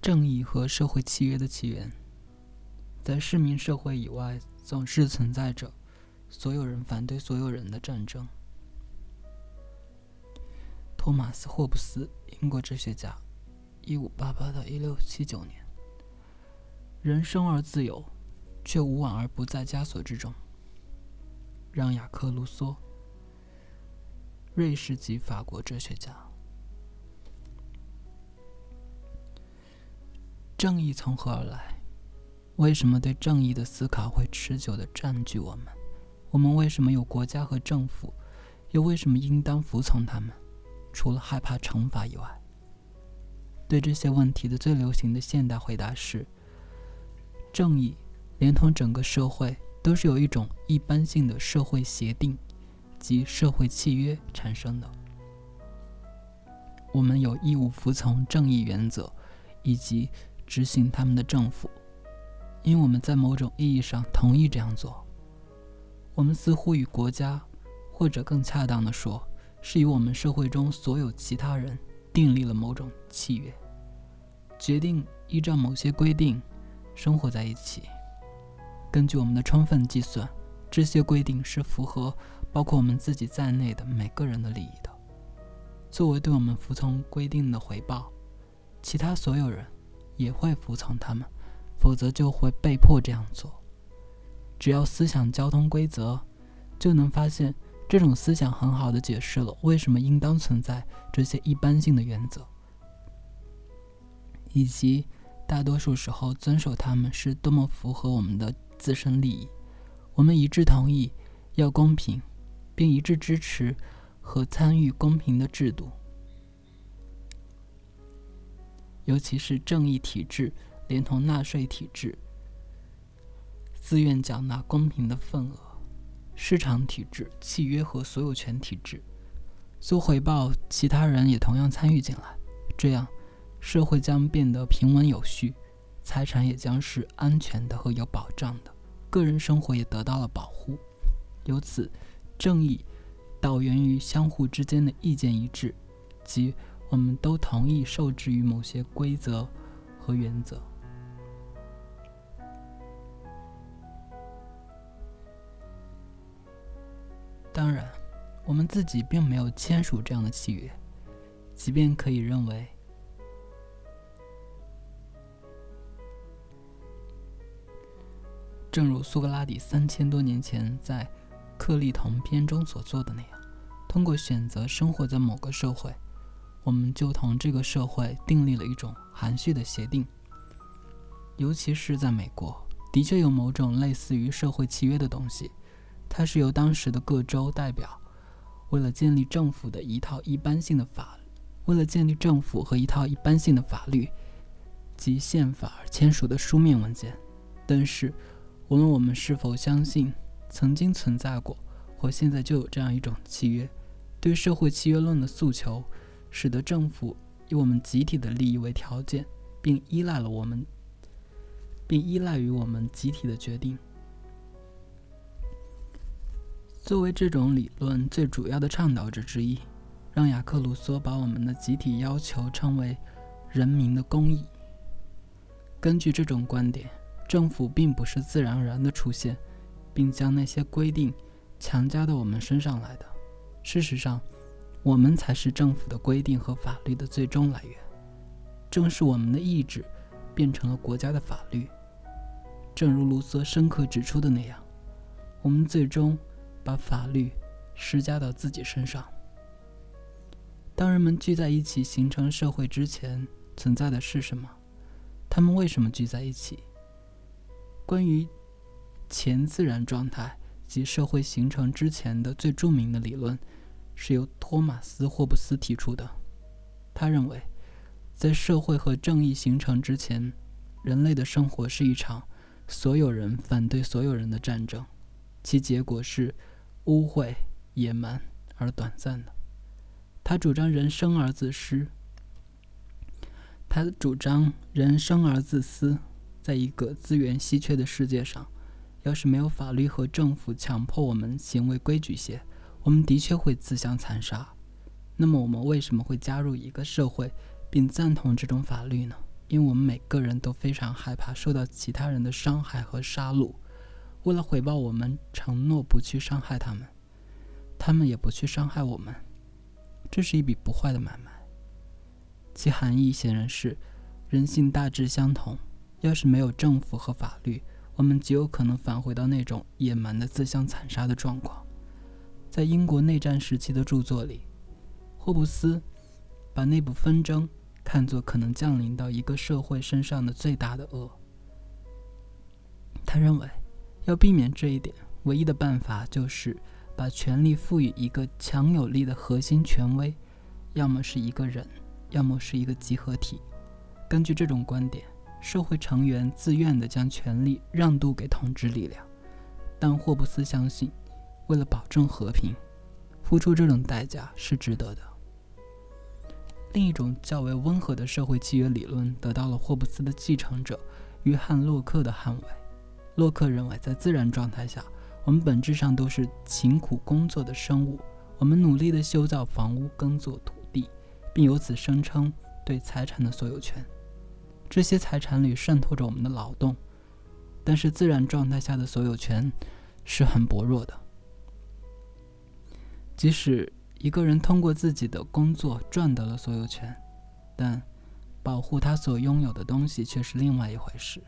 正义和社会契约的起源，在市民社会以外，总是存在着所有人反对所有人的战争。托马斯·霍布斯，英国哲学家，一五八八到一六七九年。人生而自由，却无往而不在枷锁之中。让·雅克·卢梭，瑞士籍法国哲学家。正义从何而来？为什么对正义的思考会持久地占据我们？我们为什么有国家和政府？又为什么应当服从他们？除了害怕惩罚以外，对这些问题的最流行的现代回答是：正义连同整个社会都是由一种一般性的社会协定及社会契约产生的。我们有义务服从正义原则，以及。执行他们的政府，因为我们在某种意义上同意这样做。我们似乎与国家，或者更恰当的说，是与我们社会中所有其他人订立了某种契约，决定依照某些规定生活在一起。根据我们的充分计算，这些规定是符合包括我们自己在内的每个人的利益的。作为对我们服从规定的回报，其他所有人。也会服从他们，否则就会被迫这样做。只要思想交通规则，就能发现这种思想很好的解释了为什么应当存在这些一般性的原则，以及大多数时候遵守他们是多么符合我们的自身利益。我们一致同意要公平，并一致支持和参与公平的制度。尤其是正义体制，连同纳税体制，自愿缴纳公平的份额；市场体制、契约和所有权体制，做回报，其他人也同样参与进来。这样，社会将变得平稳有序，财产也将是安全的和有保障的，个人生活也得到了保护。由此，正义导源于相互之间的意见一致，即。我们都同意受制于某些规则和原则。当然，我们自己并没有签署这样的契约，即便可以认为，正如苏格拉底三千多年前在《克利同篇》中所做的那样，通过选择生活在某个社会。我们就同这个社会订立了一种含蓄的协定，尤其是在美国，的确有某种类似于社会契约的东西。它是由当时的各州代表，为了建立政府的一套一般性的法，为了建立政府和一套一般性的法律及宪法而签署的书面文件。但是，无论我们是否相信曾经存在过或现在就有这样一种契约，对社会契约论的诉求。使得政府以我们集体的利益为条件，并依赖了我们，并依赖于我们集体的决定。作为这种理论最主要的倡导者之一，让雅克·卢梭把我们的集体要求称为“人民的公义”。根据这种观点，政府并不是自然而然的出现，并将那些规定强加到我们身上来的。事实上，我们才是政府的规定和法律的最终来源。正是我们的意志变成了国家的法律。正如卢梭深刻指出的那样，我们最终把法律施加到自己身上。当人们聚在一起形成社会之前，存在的是什么？他们为什么聚在一起？关于前自然状态及社会形成之前的最著名的理论。是由托马斯·霍布斯提出的。他认为，在社会和正义形成之前，人类的生活是一场所有人反对所有人的战争，其结果是污秽、野蛮而短暂的。他主张人生而自私。他主张人生而自私。在一个资源稀缺的世界上，要是没有法律和政府强迫我们行为规矩些。我们的确会自相残杀，那么我们为什么会加入一个社会，并赞同这种法律呢？因为我们每个人都非常害怕受到其他人的伤害和杀戮。为了回报，我们承诺不去伤害他们，他们也不去伤害我们。这是一笔不坏的买卖。其含义显然是，人性大致相同。要是没有政府和法律，我们极有可能返回到那种野蛮的自相残杀的状况。在英国内战时期的著作里，霍布斯把内部纷争看作可能降临到一个社会身上的最大的恶。他认为，要避免这一点，唯一的办法就是把权力赋予一个强有力的核心权威，要么是一个人，要么是一个集合体。根据这种观点。社会成员自愿地将权力让渡给统治力量，但霍布斯相信，为了保证和平，付出这种代价是值得的。另一种较为温和的社会契约理论得到了霍布斯的继承者约翰·洛克的捍卫。洛克认为，在自然状态下，我们本质上都是勤苦工作的生物，我们努力地修造房屋、耕作土地，并由此声称对财产的所有权。这些财产里渗透着我们的劳动，但是自然状态下的所有权是很薄弱的。即使一个人通过自己的工作赚得了所有权，但保护他所拥有的东西却是另外一回事。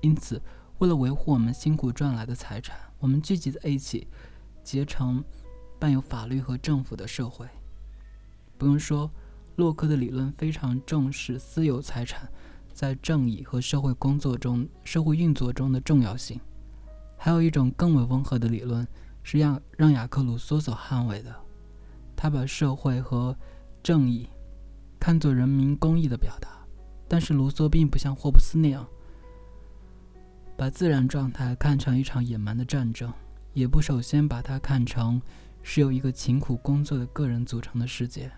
因此，为了维护我们辛苦赚来的财产，我们聚集在一起，结成伴有法律和政府的社会。不用说，洛克的理论非常重视私有财产。在正义和社会工作中、社会运作中的重要性，还有一种更为温和的理论是让让雅克·鲁梭所捍卫的。他把社会和正义看作人民公义的表达，但是卢梭并不像霍布斯那样把自然状态看成一场野蛮的战争，也不首先把它看成是由一个勤苦工作的个人组成的世界。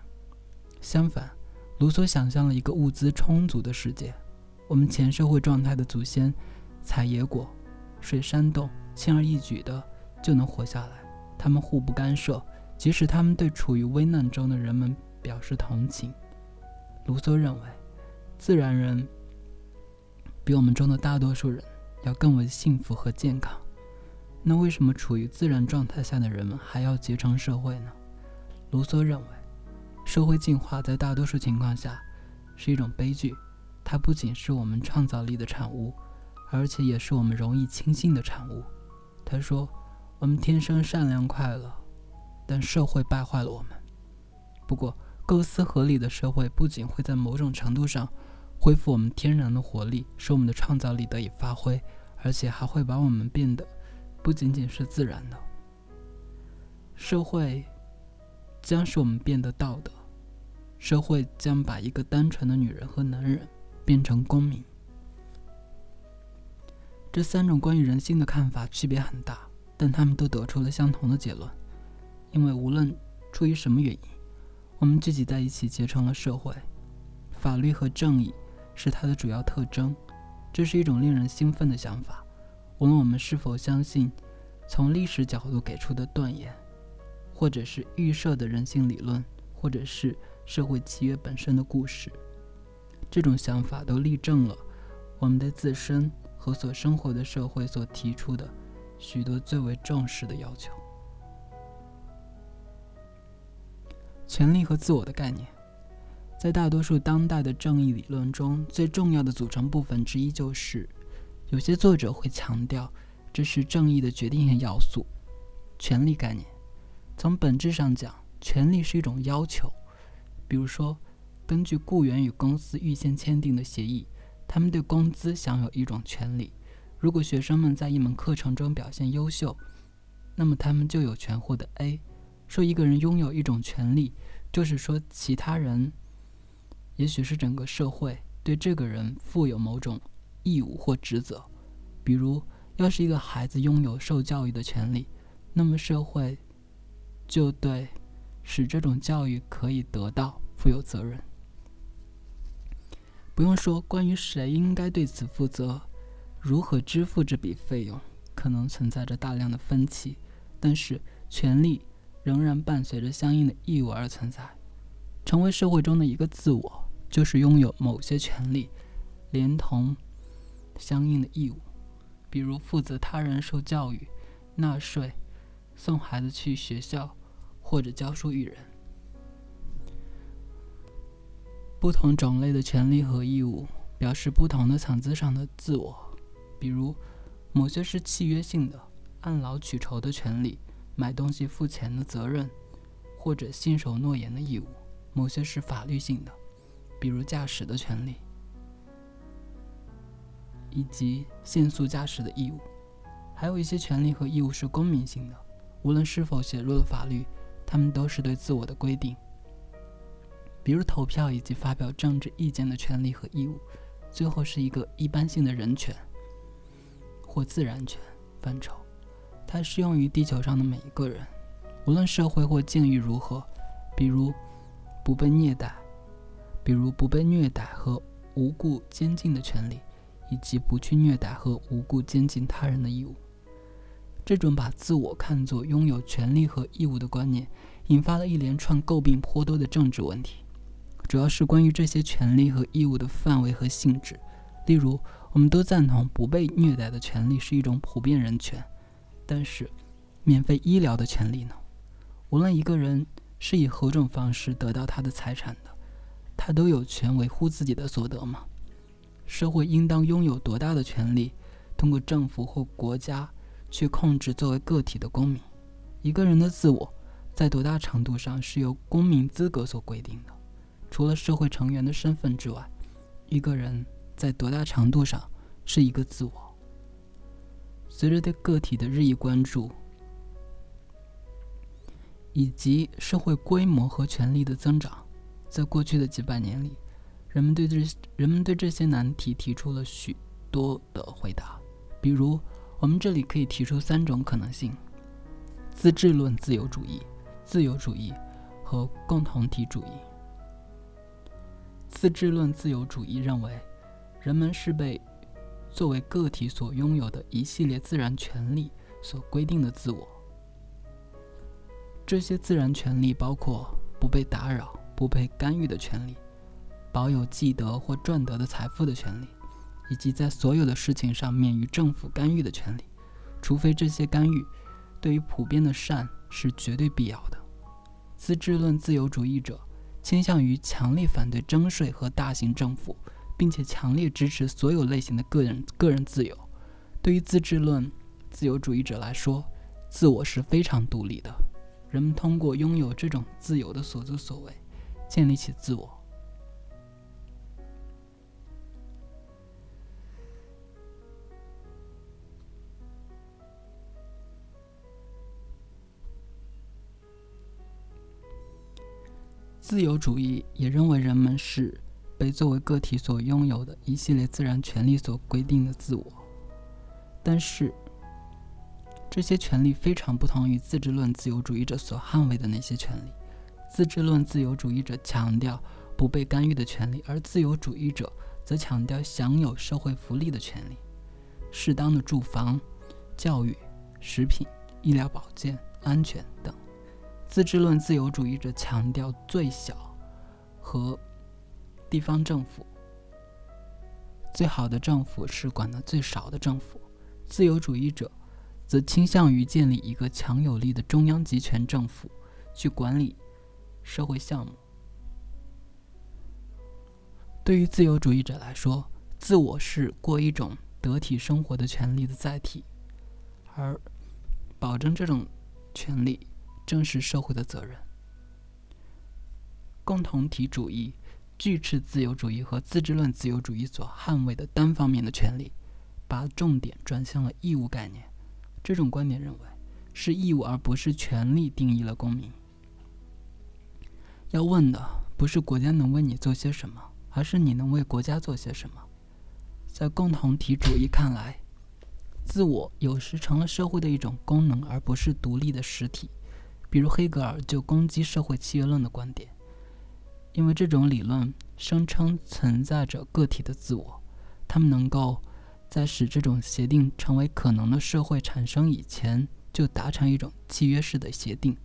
相反，卢梭想象了一个物资充足的世界。我们前社会状态的祖先，采野果、睡山洞，轻而易举的就能活下来。他们互不干涉，即使他们对处于危难中的人们表示同情。卢梭认为，自然人比我们中的大多数人要更为幸福和健康。那为什么处于自然状态下的人们还要结成社会呢？卢梭认为，社会进化在大多数情况下是一种悲剧。它不仅是我们创造力的产物，而且也是我们容易轻信的产物。他说：“我们天生善良快乐，但社会败坏了我们。不过，构思合理的社会不仅会在某种程度上恢复我们天然的活力，使我们的创造力得以发挥，而且还会把我们变得不仅仅是自然的。社会将使我们变得道德，社会将把一个单纯的女人和男人。”变成公民，这三种关于人性的看法区别很大，但他们都得出了相同的结论。因为无论出于什么原因，我们聚集在一起结成了社会，法律和正义是它的主要特征。这是一种令人兴奋的想法。无论我们是否相信从历史角度给出的断言，或者是预设的人性理论，或者是社会契约本身的故事。这种想法都例证了我们的自身和所生活的社会所提出的许多最为重视的要求。权力和自我的概念，在大多数当代的正义理论中，最重要的组成部分之一就是，有些作者会强调这是正义的决定性要素——权力概念。从本质上讲，权力是一种要求，比如说。根据雇员与公司预先签订的协议，他们对工资享有一种权利。如果学生们在一门课程中表现优秀，那么他们就有权获得 A。说一个人拥有一种权利，就是说其他人，也许是整个社会对这个人负有某种义务或职责。比如，要是一个孩子拥有受教育的权利，那么社会就对使这种教育可以得到负有责任。不用说，关于谁应该对此负责，如何支付这笔费用，可能存在着大量的分歧。但是，权利仍然伴随着相应的义务而存在。成为社会中的一个自我，就是拥有某些权利，连同相应的义务，比如负责他人受教育、纳税、送孩子去学校或者教书育人。不同种类的权利和义务表示不同的层次上的自我，比如某些是契约性的，按劳取酬的权利，买东西付钱的责任，或者信守诺言的义务；某些是法律性的，比如驾驶的权利，以及限速驾驶的义务。还有一些权利和义务是公民性的，无论是否写入了法律，他们都是对自我的规定。比如投票以及发表政治意见的权利和义务，最后是一个一般性的人权或自然权范畴，它适用于地球上的每一个人，无论社会或境遇如何。比如不被虐待，比如不被虐待和无故监禁的权利，以及不去虐待和无故监禁他人的义务。这种把自我看作拥有权利和义务的观念，引发了一连串诟病颇多的政治问题。主要是关于这些权利和义务的范围和性质。例如，我们都赞同不被虐待的权利是一种普遍人权，但是，免费医疗的权利呢？无论一个人是以何种方式得到他的财产的，他都有权维护自己的所得吗？社会应当拥有多大的权利，通过政府或国家去控制作为个体的公民？一个人的自我在多大程度上是由公民资格所规定的？除了社会成员的身份之外，一个人在多大程度上是一个自我？随着对个体的日益关注，以及社会规模和权力的增长，在过去的几百年里，人们对这人们对这些难题提出了许多的回答。比如，我们这里可以提出三种可能性：资质论自由主义、自由主义和共同体主义。自治论自由主义认为，人们是被作为个体所拥有的一系列自然权利所规定的自我。这些自然权利包括不被打扰、不被干预的权利，保有既得或赚得的财富的权利，以及在所有的事情上免于政府干预的权利，除非这些干预对于普遍的善是绝对必要的。自治论自由主义者。倾向于强烈反对征税和大型政府，并且强烈支持所有类型的个人个人自由。对于自治论自由主义者来说，自我是非常独立的。人们通过拥有这种自由的所作所为，建立起自我。自由主义也认为人们是被作为个体所拥有的一系列自然权利所规定的自我，但是这些权利非常不同于自治论自由主义者所捍卫的那些权利。自治论自由主义者强调不被干预的权利，而自由主义者则强调享有社会福利的权利，适当的住房、教育、食品、医疗保健、安全等。自治论自由主义者强调最小和地方政府，最好的政府是管的最少的政府。自由主义者则倾向于建立一个强有力的中央集权政府，去管理社会项目。对于自由主义者来说，自我是过一种得体生活的权利的载体，而保证这种权利。正是社会的责任。共同体主义拒斥自由主义和自治论自由主义所捍卫的单方面的权利，把重点转向了义务概念。这种观点认为，是义务而不是权利定义了公民。要问的不是国家能为你做些什么，而是你能为国家做些什么。在共同体主义看来，自我有时成了社会的一种功能，而不是独立的实体。比如黑格尔就攻击社会契约论的观点，因为这种理论声称存在着个体的自我，他们能够在使这种协定成为可能的社会产生以前就达成一种契约式的协定。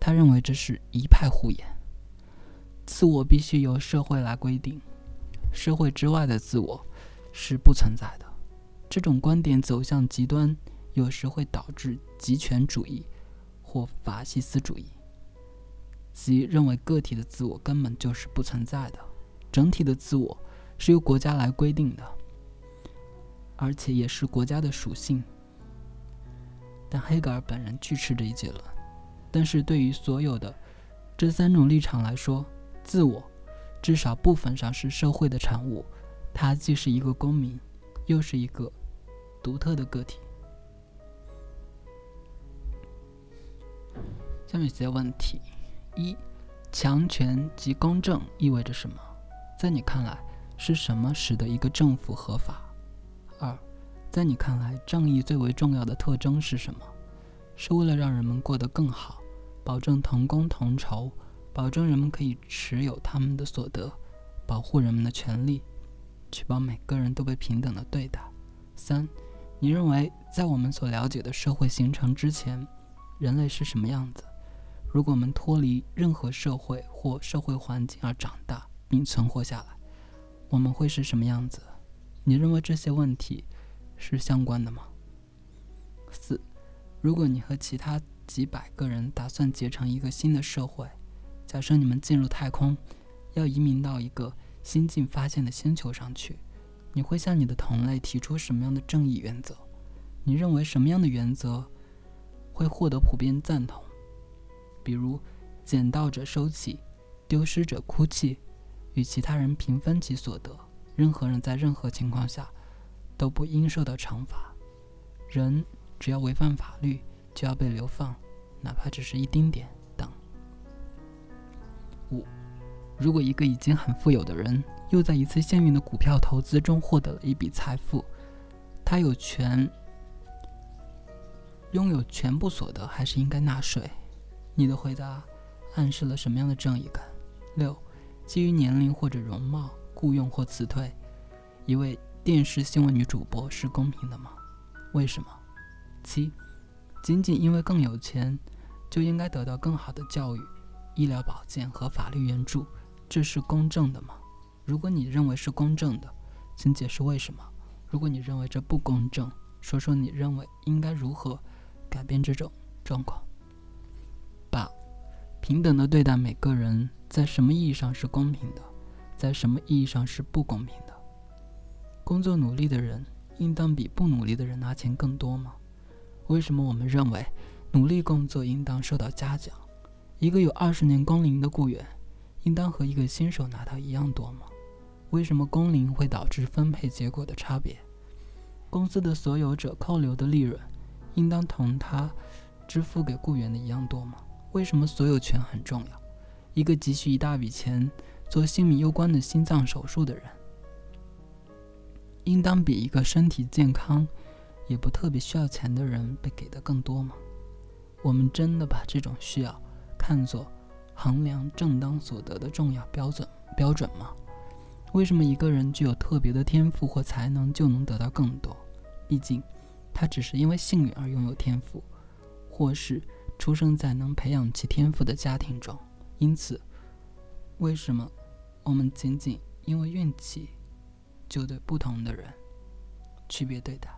他认为这是一派胡言，自我必须由社会来规定，社会之外的自我是不存在的。这种观点走向极端，有时会导致极权主义或法西斯主义，即认为个体的自我根本就是不存在的，整体的自我是由国家来规定的，而且也是国家的属性。但黑格尔本人拒斥这一结论。但是对于所有的这三种立场来说，自我至少部分上是社会的产物，它既是一个公民，又是一个独特的个体。下面些问题：一、强权及公正意味着什么？在你看来，是什么使得一个政府合法？二、在你看来，正义最为重要的特征是什么？是为了让人们过得更好，保证同工同酬，保证人们可以持有他们的所得，保护人们的权利，确保每个人都被平等的对待。三、你认为在我们所了解的社会形成之前，人类是什么样子？如果我们脱离任何社会或社会环境而长大并存活下来，我们会是什么样子？你认为这些问题是相关的吗？四，如果你和其他几百个人打算结成一个新的社会，假设你们进入太空，要移民到一个新近发现的星球上去，你会向你的同类提出什么样的正义原则？你认为什么样的原则会获得普遍赞同？比如，捡到者收起，丢失者哭泣，与其他人平分其所得。任何人在任何情况下都不应受到惩罚。人只要违反法律就要被流放，哪怕只是一丁点。等。五，如果一个已经很富有的人又在一次幸运的股票投资中获得了一笔财富，他有权拥有全部所得，还是应该纳税？你的回答暗示了什么样的正义感？六，基于年龄或者容貌雇佣或辞退一位电视新闻女主播是公平的吗？为什么？七，仅仅因为更有钱就应该得到更好的教育、医疗保健和法律援助，这是公正的吗？如果你认为是公正的，请解释为什么。如果你认为这不公正，说说你认为应该如何改变这种状况。平等的对待每个人，在什么意义上是公平的？在什么意义上是不公平的？工作努力的人应当比不努力的人拿钱更多吗？为什么我们认为努力工作应当受到嘉奖？一个有二十年工龄的雇员应当和一个新手拿到一样多吗？为什么工龄会导致分配结果的差别？公司的所有者扣留的利润应当同他支付给雇员的一样多吗？为什么所有权很重要？一个急需一大笔钱做性命攸关的心脏手术的人，应当比一个身体健康也不特别需要钱的人被给的更多吗？我们真的把这种需要看作衡量正当所得的重要标准标准吗？为什么一个人具有特别的天赋或才能就能得到更多？毕竟，他只是因为幸运而拥有天赋，或是。出生在能培养其天赋的家庭中，因此，为什么我们仅仅因为运气就对不同的人区别对待？